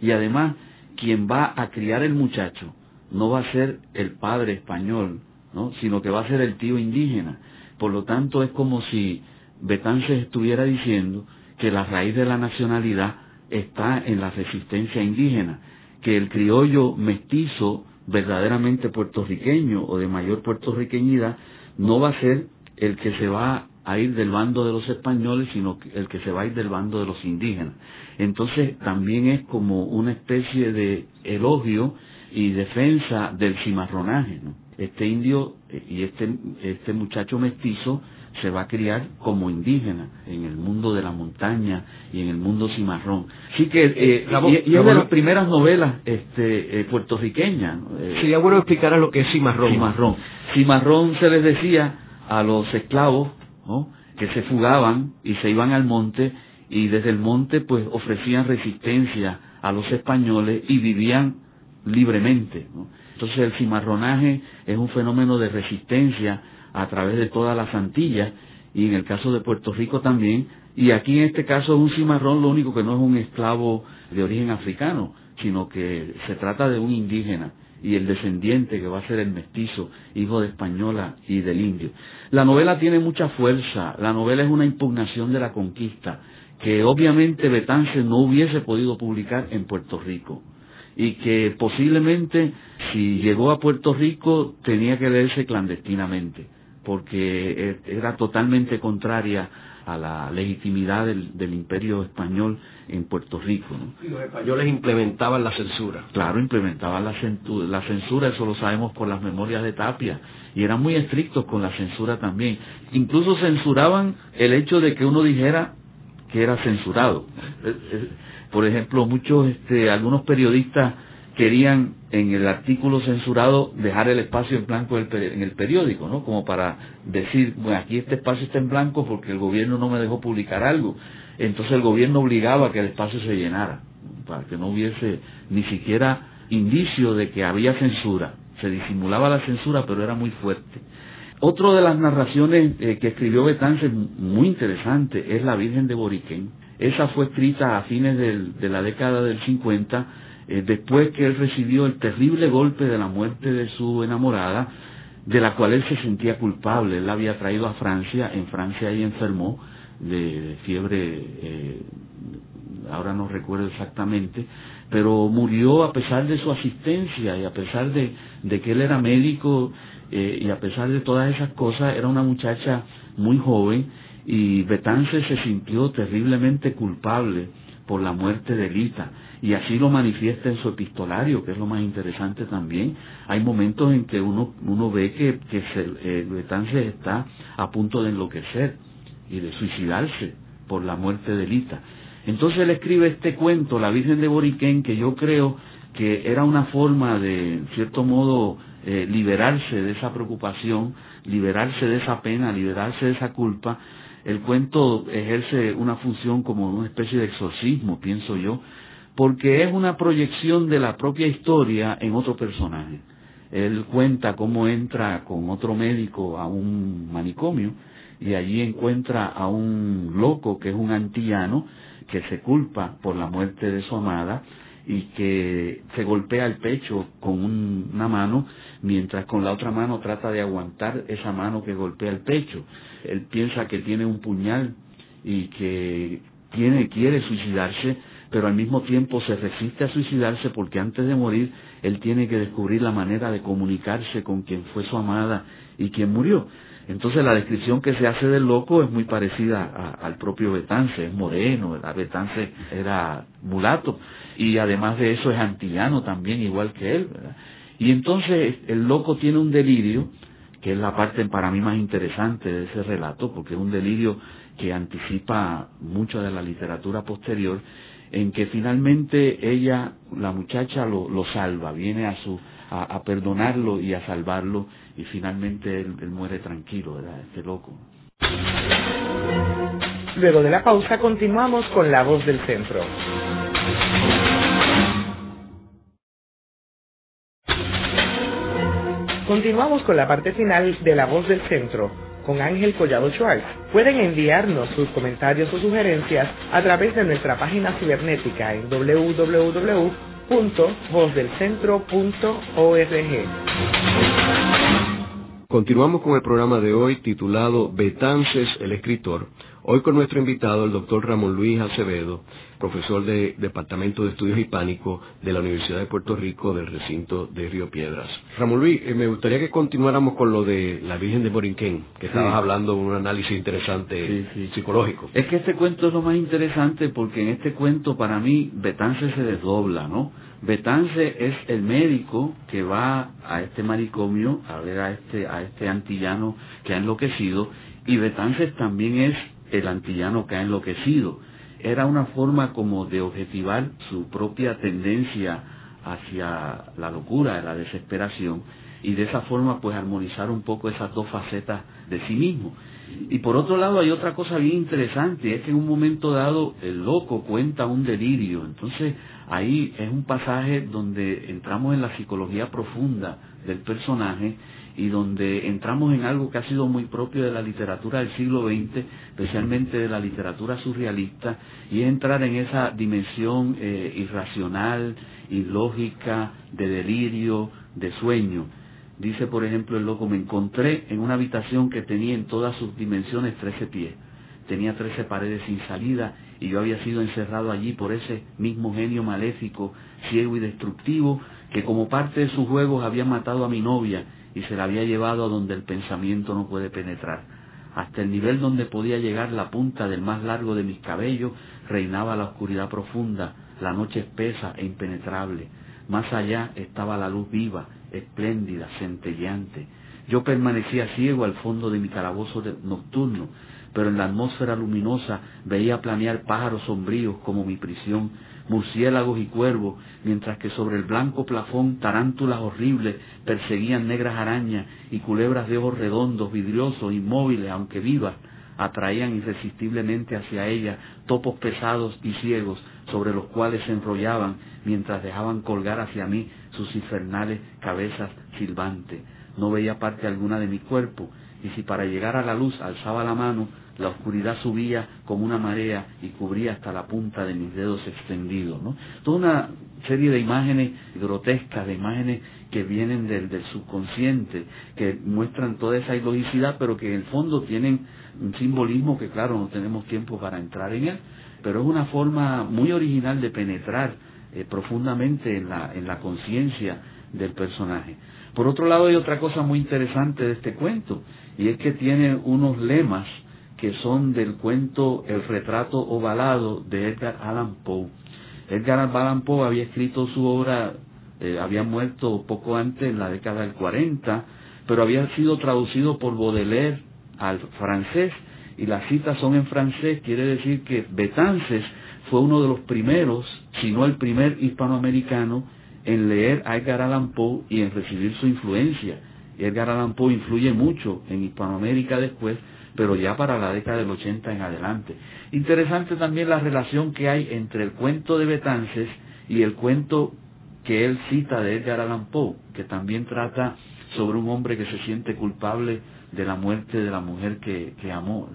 Y además, quien va a criar el muchacho no va a ser el padre español ¿no? sino que va a ser el tío indígena. Por lo tanto, es como si Betances estuviera diciendo que la raíz de la nacionalidad está en la resistencia indígena, que el criollo mestizo verdaderamente puertorriqueño o de mayor puertorriqueñidad no va a ser el que se va a ir del bando de los españoles, sino el que se va a ir del bando de los indígenas. Entonces también es como una especie de elogio y defensa del cimarronaje. ¿no? Este indio eh, y este, este muchacho mestizo se va a criar como indígena en el mundo de la montaña y en el mundo cimarrón. Así que, eh, y, es de las primeras novelas este, eh, puertorriqueñas. Eh, Sería bueno explicar a lo que es cimarrón. Cimarrón. Cimarrón se les decía a los esclavos que se fugaban y se iban al monte y desde el monte pues ofrecían resistencia a los españoles y vivían libremente. Entonces el cimarronaje es un fenómeno de resistencia a través de todas las Antillas y en el caso de Puerto Rico también. Y aquí en este caso es un cimarrón, lo único que no es un esclavo de origen africano, sino que se trata de un indígena y el descendiente que va a ser el mestizo, hijo de española y del indio. La novela tiene mucha fuerza, la novela es una impugnación de la conquista, que obviamente Betance no hubiese podido publicar en Puerto Rico y que posiblemente si llegó a Puerto Rico tenía que leerse clandestinamente porque e, era totalmente contraria a la legitimidad del, imperio español en Puerto Rico. ¿no? Y los españoles implementaban la censura. Claro, implementaban la, la censura, eso lo sabemos por las memorias de Tapia, y eran muy estrictos con la censura también. Incluso censuraban el hecho de que uno dijera que era censurado. Eh, eh, por ejemplo, muchos, este, algunos periodistas querían en el artículo censurado dejar el espacio en blanco en el periódico, ¿no? Como para decir, bueno, aquí este espacio está en blanco porque el gobierno no me dejó publicar algo. Entonces el gobierno obligaba a que el espacio se llenara, para que no hubiese ni siquiera indicio de que había censura. Se disimulaba la censura, pero era muy fuerte. Otra de las narraciones eh, que escribió Betance, muy interesante, es La Virgen de Boriquén. Esa fue escrita a fines de la década del 50 eh, después que él recibió el terrible golpe de la muerte de su enamorada, de la cual él se sentía culpable. Él la había traído a Francia, en Francia ella enfermó de, fiebre, eh, ahora no recuerdo exactamente, pero murió a pesar de su asistencia y a pesar de, que él era médico eh, y a pesar de todas esas cosas, era una muchacha muy joven y Betance se sintió terriblemente culpable por la muerte de Lita y así lo manifiesta en su epistolario, que es lo más interesante también. Hay momentos en que uno, uno ve que, que se, está a punto de enloquecer y de suicidarse por la muerte de Lita. Entonces él escribe este cuento, La Virgen de Boriquén, que yo creo que era una forma de, en cierto modo, eh, liberarse de esa preocupación, liberarse de esa pena, liberarse de esa culpa. El cuento ejerce una función como una especie de exorcismo, pienso yo, porque es una proyección de la propia historia en otro personaje. Él cuenta cómo entra con otro médico a un manicomio y allí encuentra a un loco que es un antillano que se culpa por la muerte de su amada y que se golpea el pecho con una mano mientras con la otra mano trata de aguantar esa mano que golpea el pecho. Él piensa que tiene un puñal y que tiene, quiere suicidarse pero al mismo tiempo se resiste a suicidarse porque antes de morir él tiene que descubrir la manera de comunicarse con quien fue su amada y quien murió. Entonces la descripción que se hace del loco es muy parecida al propio Betance, es moreno, ¿verdad? Betance era mulato y además de eso es antillano también, igual que él. ¿verdad? Y entonces el loco tiene un delirio, que es la parte para mí más interesante de ese relato, porque es un delirio que anticipa mucho de la literatura posterior, en que finalmente ella, la muchacha, lo, lo salva, viene a, su, a, perdonarlo y a salvarlo, y finalmente él, él muere tranquilo, ¿verdad? Este loco. Luego de la pausa continuamos con La Voz del Centro. Continuamos con la parte final de La Voz del Centro con Ángel Collado Schwartz. Pueden enviarnos sus comentarios o sugerencias a través de nuestra página cibernética en www.vozdelcentro.org. Continuamos con el programa de hoy titulado Betances, el escritor. Hoy con nuestro invitado, el doctor Ramón Luis Acevedo, profesor de Departamento de Estudios Hispánicos de la Universidad de Puerto Rico del recinto de Río Piedras. Ramón Luis, eh, me gustaría que continuáramos con lo de la Virgen de Borinquén, que estabas hablando de un análisis interesante psicológico. Es que este cuento es lo más interesante porque en este cuento para mí Betance se desdobla, ¿no? Betance es el médico que va a este manicomio a ver a este, a este antillano que ha enloquecido y Betance también es el antillano que ha enloquecido era una forma como de objetivar su propia tendencia hacia la locura, la desesperación, y de esa forma pues armonizar un poco esas dos facetas de sí mismo. Y por otro lado hay otra cosa bien interesante, es que en un momento dado el loco cuenta un delirio, entonces ahí es un pasaje donde entramos en la psicología profunda del personaje y donde entramos en algo que ha sido muy propio de la literatura del siglo XX, especialmente de la literatura surrealista, y es entrar en esa dimensión eh, irracional, ilógica, de delirio, de sueño. Dice, por ejemplo, el loco, me encontré en una habitación que tenía en todas sus dimensiones 13 pies, tenía 13 paredes sin salida, y yo había sido encerrado allí por ese mismo genio maléfico, ciego y destructivo, que como parte de sus juegos había matado a mi novia y se la había llevado a donde el pensamiento no puede penetrar. Hasta el nivel donde podía llegar la punta del más largo de mis cabellos reinaba la oscuridad profunda, la noche espesa e impenetrable. Más allá estaba la luz viva, espléndida, centelleante. Yo permanecía ciego al fondo de mi calabozo nocturno, pero en la atmósfera luminosa veía planear pájaros sombríos como mi prisión murciélagos y cuervos, mientras que sobre el blanco plafón tarántulas horribles perseguían negras arañas y culebras de ojos redondos, vidriosos, inmóviles, aunque vivas, atraían irresistiblemente hacia ella topos pesados y ciegos sobre los cuales se enrollaban mientras dejaban colgar hacia mí sus infernales cabezas silbantes. No veía parte alguna de mi cuerpo, y si para llegar a la luz alzaba la mano, la oscuridad subía como una marea y cubría hasta la punta de mis dedos extendidos. ¿no? Toda una serie de imágenes grotescas, de imágenes que vienen del, del subconsciente, que muestran toda esa ilogicidad, pero que en el fondo tienen un simbolismo que, claro, no tenemos tiempo para entrar en él, pero es una forma muy original de penetrar eh, profundamente en la, en la conciencia del personaje. Por otro lado, hay otra cosa muy interesante de este cuento, y es que tiene unos lemas que son del cuento El retrato ovalado de Edgar Allan Poe. Edgar Allan Poe había escrito su obra, eh, había muerto poco antes, en la década del 40, pero había sido traducido por Baudelaire al francés y las citas son en francés, quiere decir que Betances fue uno de los primeros, si no el primer hispanoamericano en leer a Edgar Allan Poe y en recibir su influencia. Edgar Allan Poe influye mucho en Hispanoamérica después, pero ya para la década del 80 en adelante. Interesante también la relación que hay entre el cuento de Betances y el cuento que él cita de Edgar Allan Poe, que también trata sobre un hombre que se siente culpable de la muerte de la mujer que, que amó.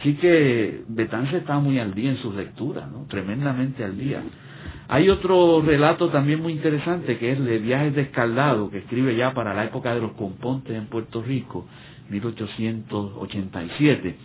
Así que Betances está muy al día en sus lecturas, ¿no? tremendamente al día. Hay otro relato también muy interesante que es de Viajes de Escaldado, que escribe ya para la época de los compontes en Puerto Rico, 1887,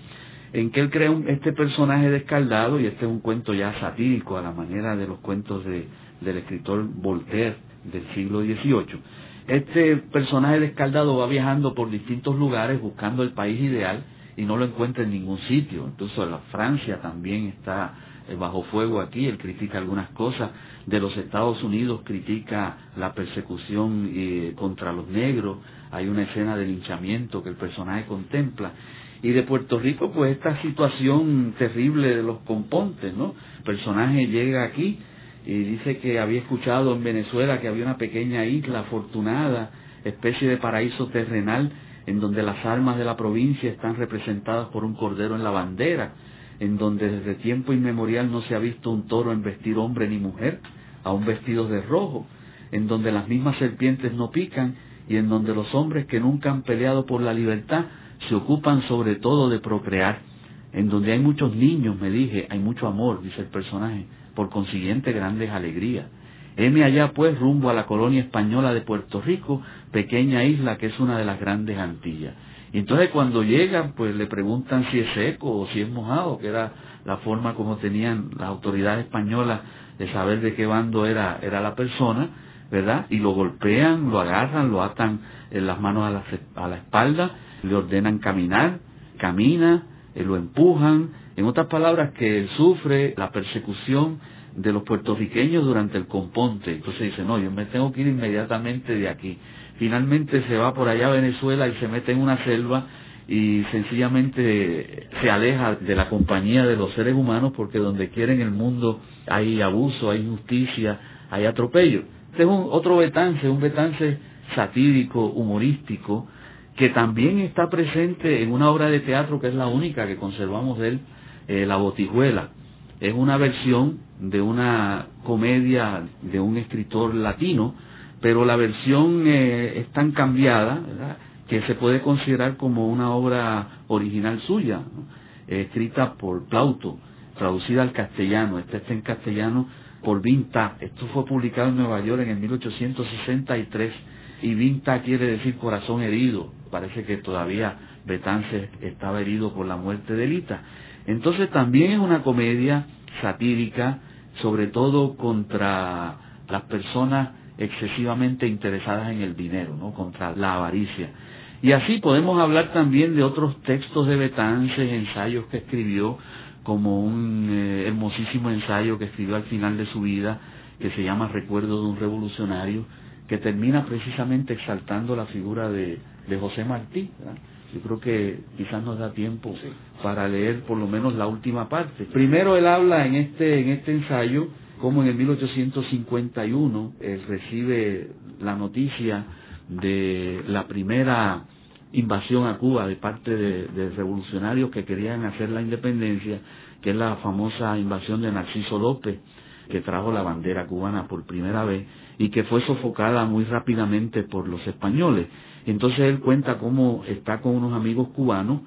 en que él crea este personaje descaldado, y este es un cuento ya satírico a la manera de los cuentos de, del escritor Voltaire del siglo XVIII. Este personaje descaldado va viajando por distintos lugares buscando el país ideal y no lo encuentra en ningún sitio. Entonces la Francia también está bajo fuego aquí, él critica algunas cosas, de los Estados Unidos critica la persecución eh, contra los negros, hay una escena de linchamiento que el personaje contempla. Y de Puerto Rico, pues esta situación terrible de los compontes, ¿no? El personaje llega aquí y dice que había escuchado en Venezuela que había una pequeña isla afortunada, especie de paraíso terrenal, en donde las armas de la provincia están representadas por un cordero en la bandera, en donde desde tiempo inmemorial no se ha visto un toro en vestir hombre ni mujer, aún vestidos de rojo, en donde las mismas serpientes no pican y en donde los hombres que nunca han peleado por la libertad se ocupan sobre todo de procrear, en donde hay muchos niños, me dije, hay mucho amor, dice el personaje, por consiguiente grandes alegrías. M allá pues rumbo a la colonia española de Puerto Rico, pequeña isla que es una de las grandes Antillas. Y entonces cuando llegan, pues le preguntan si es seco o si es mojado, que era la forma como tenían las autoridades españolas de saber de qué bando era, era la persona, ¿verdad? Y lo golpean, lo agarran, lo atan en las manos a la, a la espalda, le ordenan caminar, camina, eh, lo empujan, en otras palabras, que él sufre la persecución de los puertorriqueños durante el componte. Entonces dice, no, yo me tengo que ir inmediatamente de aquí. Finalmente se va por allá a Venezuela y se mete en una selva y sencillamente se aleja de la compañía de los seres humanos porque donde quiera en el mundo hay abuso, hay injusticia, hay atropello. Este es un, otro Betance, un Betance satírico, humorístico, que también está presente en una obra de teatro que es la única que conservamos de él, eh, La Botijuela. Es una versión de una comedia de un escritor latino, pero la versión eh, es tan cambiada que se puede considerar como una obra original suya, escrita por Plauto, traducida al castellano. Este está en castellano por Vinta. Esto fue publicado en Nueva York en el 1863 y Vinta quiere decir corazón herido. Parece que todavía Betance estaba herido por la muerte de Lita. Entonces también es una comedia satírica, sobre todo contra las personas excesivamente interesadas en el dinero, ¿no? contra la avaricia. Y así podemos hablar también de otros textos de Betances, ensayos que escribió, como un eh, hermosísimo ensayo que escribió al final de su vida, que se llama Recuerdo de un revolucionario, que termina precisamente exaltando la figura de, de José Martí. Yo creo que quizás nos da tiempo para leer por lo menos la última parte. Primero él habla en este, en este ensayo como en el 1851 él recibe la noticia de la primera invasión a Cuba de parte de, de, revolucionarios que querían hacer la independencia, que es la famosa invasión de Narciso López, que trajo la bandera cubana por primera vez y que fue sofocada muy rápidamente por los españoles. Entonces él cuenta cómo está con unos amigos cubanos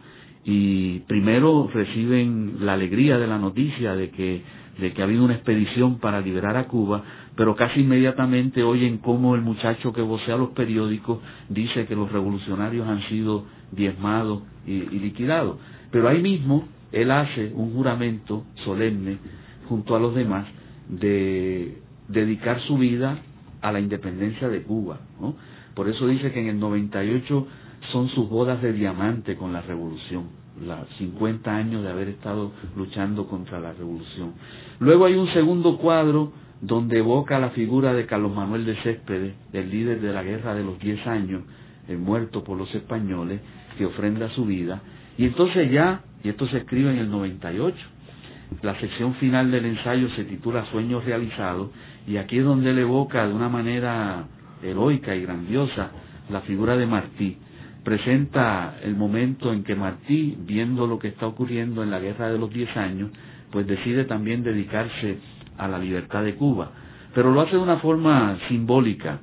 y primero reciben la alegría de la noticia de que, de que ha habido una expedición para liberar a Cuba, pero casi inmediatamente oyen cómo el muchacho que vocea los periódicos dice que los revolucionarios han sido diezmados y, liquidados. Pero ahí mismo él hace un juramento solemne junto a los demás de dedicar su vida a la independencia de Cuba. Por eso dice que en el 98 son sus bodas de diamante con la revolución, los 50 años de haber estado luchando contra la revolución. Luego hay un segundo cuadro donde evoca la figura de Carlos Manuel de Céspedes, el líder de la guerra de los 10 años, el muerto por los españoles, que ofrenda su vida. Y entonces ya, y esto se escribe en el 98, la sección final del ensayo se titula Sueños realizados, y aquí es donde él evoca de una manera heroica y grandiosa la figura de Martí. Presenta el momento en que Martí, viendo lo que está ocurriendo en la guerra de los diez años, pues decide también dedicarse a la libertad de Cuba. Pero lo hace de una forma simbólica.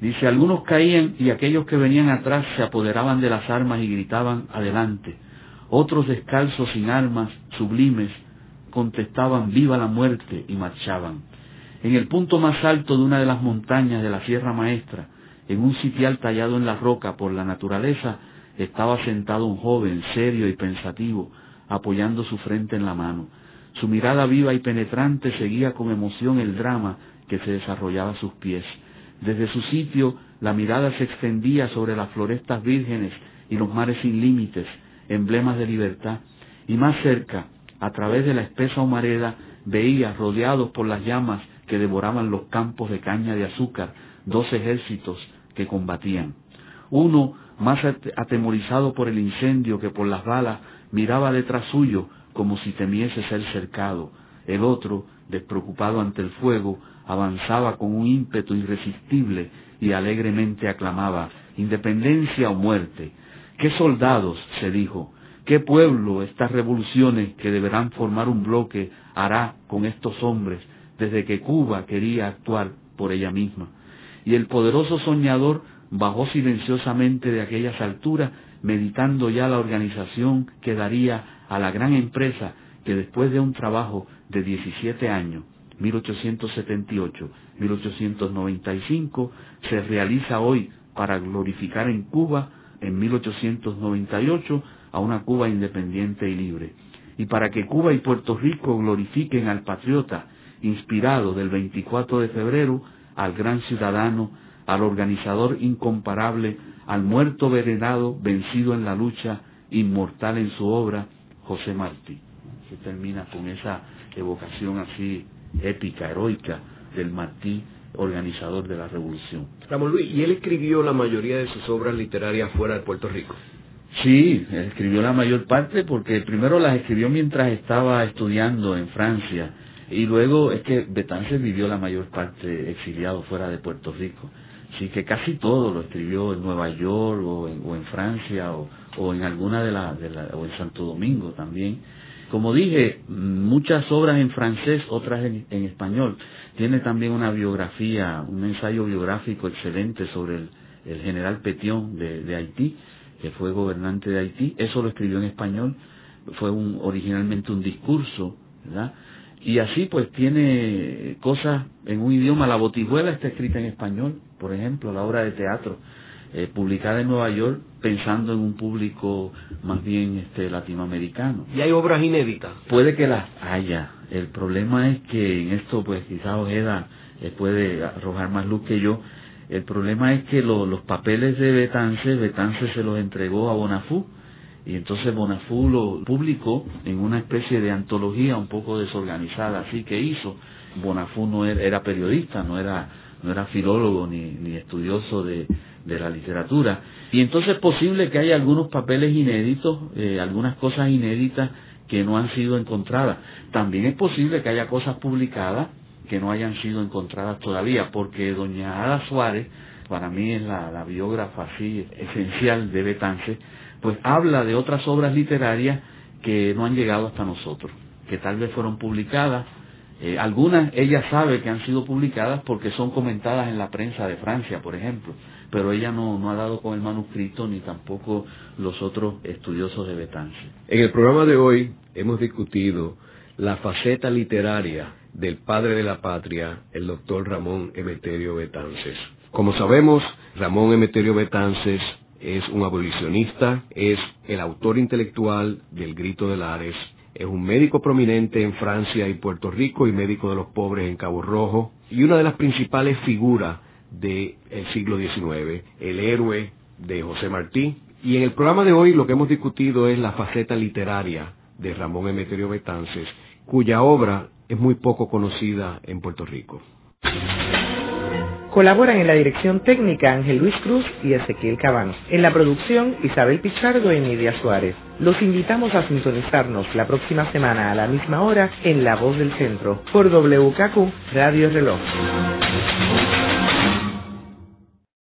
Dice, algunos caían y aquellos que venían atrás se apoderaban de las armas y gritaban, adelante. Otros descalzos sin armas, sublimes, contestaban, viva la muerte y marchaban. En el punto más alto de una de las montañas de la Sierra Maestra, en un sitial tallado en la roca por la naturaleza, estaba sentado un joven serio y pensativo, apoyando su frente en la mano. Su mirada viva y penetrante seguía con emoción el drama que se desarrollaba a sus pies. Desde su sitio la mirada se extendía sobre las florestas vírgenes y los mares sin límites, emblemas de libertad, y más cerca, a través de la espesa humareda, veía, rodeados por las llamas que devoraban los campos de caña de azúcar, dos ejércitos que combatían. Uno, más atemorizado por el incendio que por las balas, miraba detrás suyo como si temiese ser cercado. El otro, despreocupado ante el fuego, avanzaba con un ímpetu irresistible y alegremente aclamaba Independencia o muerte. ¿Qué soldados? se dijo. ¿Qué pueblo estas revoluciones que deberán formar un bloque hará con estos hombres desde que Cuba quería actuar por ella misma. Y el poderoso soñador bajó silenciosamente de aquellas alturas, meditando ya la organización que daría a la gran empresa que después de un trabajo de 17 años 1878-1895, se realiza hoy para glorificar en Cuba en 1898 a una Cuba independiente y libre. Y para que Cuba y Puerto Rico glorifiquen al patriota inspirado del 24 de febrero, al gran ciudadano, al organizador incomparable, al muerto venerado, vencido en la lucha, inmortal en su obra, José Martí. Se termina con esa evocación así épica, heroica del Martí organizador de la revolución. Ramón Luis, ¿y él escribió la mayoría de sus obras literarias fuera de Puerto Rico? Sí, escribió la mayor parte porque primero las escribió mientras estaba estudiando en Francia y luego es que Betances vivió la mayor parte exiliado fuera de Puerto Rico. Así que casi todo lo escribió en Nueva York o en, Francia o, en alguna de las, o en Santo Domingo también. Como dije, muchas obras en francés, otras en, español. Tiene también una biografía, un ensayo biográfico excelente sobre el, general Petión de, Haití, que fue gobernante de Haití. Eso lo escribió en español. Fue un, originalmente un discurso, ¿verdad? Y así pues tiene cosas en un idioma. La botijuela está escrita en español, por ejemplo, la obra de teatro eh, publicada en Nueva York pensando en un público más bien este latinoamericano. ¿Y hay obras inéditas? Puede que las haya. El problema es que en esto pues quizás Ojeda eh, puede arrojar más luz que yo. El problema es que los papeles de Betance, Betance se los entregó a Bonafú y entonces Bonafú lo publicó en una especie de antología un poco desorganizada, así que hizo. Bonafú no era, periodista, no era, no era filólogo ni, ni estudioso de, de la literatura. Y entonces es posible que haya algunos papeles inéditos, eh, algunas cosas inéditas que no han sido encontradas. También es posible que haya cosas publicadas que no hayan sido encontradas todavía, porque doña Ada Suárez, para mí es la, biógrafa así esencial de Betance, pues habla de otras obras literarias que no han llegado hasta nosotros, que tal vez fueron publicadas. Eh, algunas ella sabe que han sido publicadas porque son comentadas en la prensa de Francia, por ejemplo, pero ella no, no ha dado con el manuscrito ni tampoco los otros estudiosos de Betance. En el programa de hoy hemos discutido la faceta literaria del padre de la patria, el doctor Ramón Emeterio Betances. Como sabemos, Ramón Emeterio Betances es un abolicionista, es el autor intelectual del Grito de Lares, es un médico prominente en Francia y Puerto Rico y médico de los pobres en Cabo Rojo y una de las principales figuras del siglo XIX, el héroe de José Martí. Y en el programa de hoy lo que hemos discutido es la faceta literaria de Ramón Emeterio Betances, cuya obra es muy poco conocida en Puerto Rico. Colaboran en la dirección técnica Ángel Luis Cruz y Ezequiel Cabano. En la producción Isabel Pichardo y Nidia Suárez. Los invitamos a sintonizarnos la próxima semana a la misma hora en La Voz del Centro por WKQ Radio Reloj.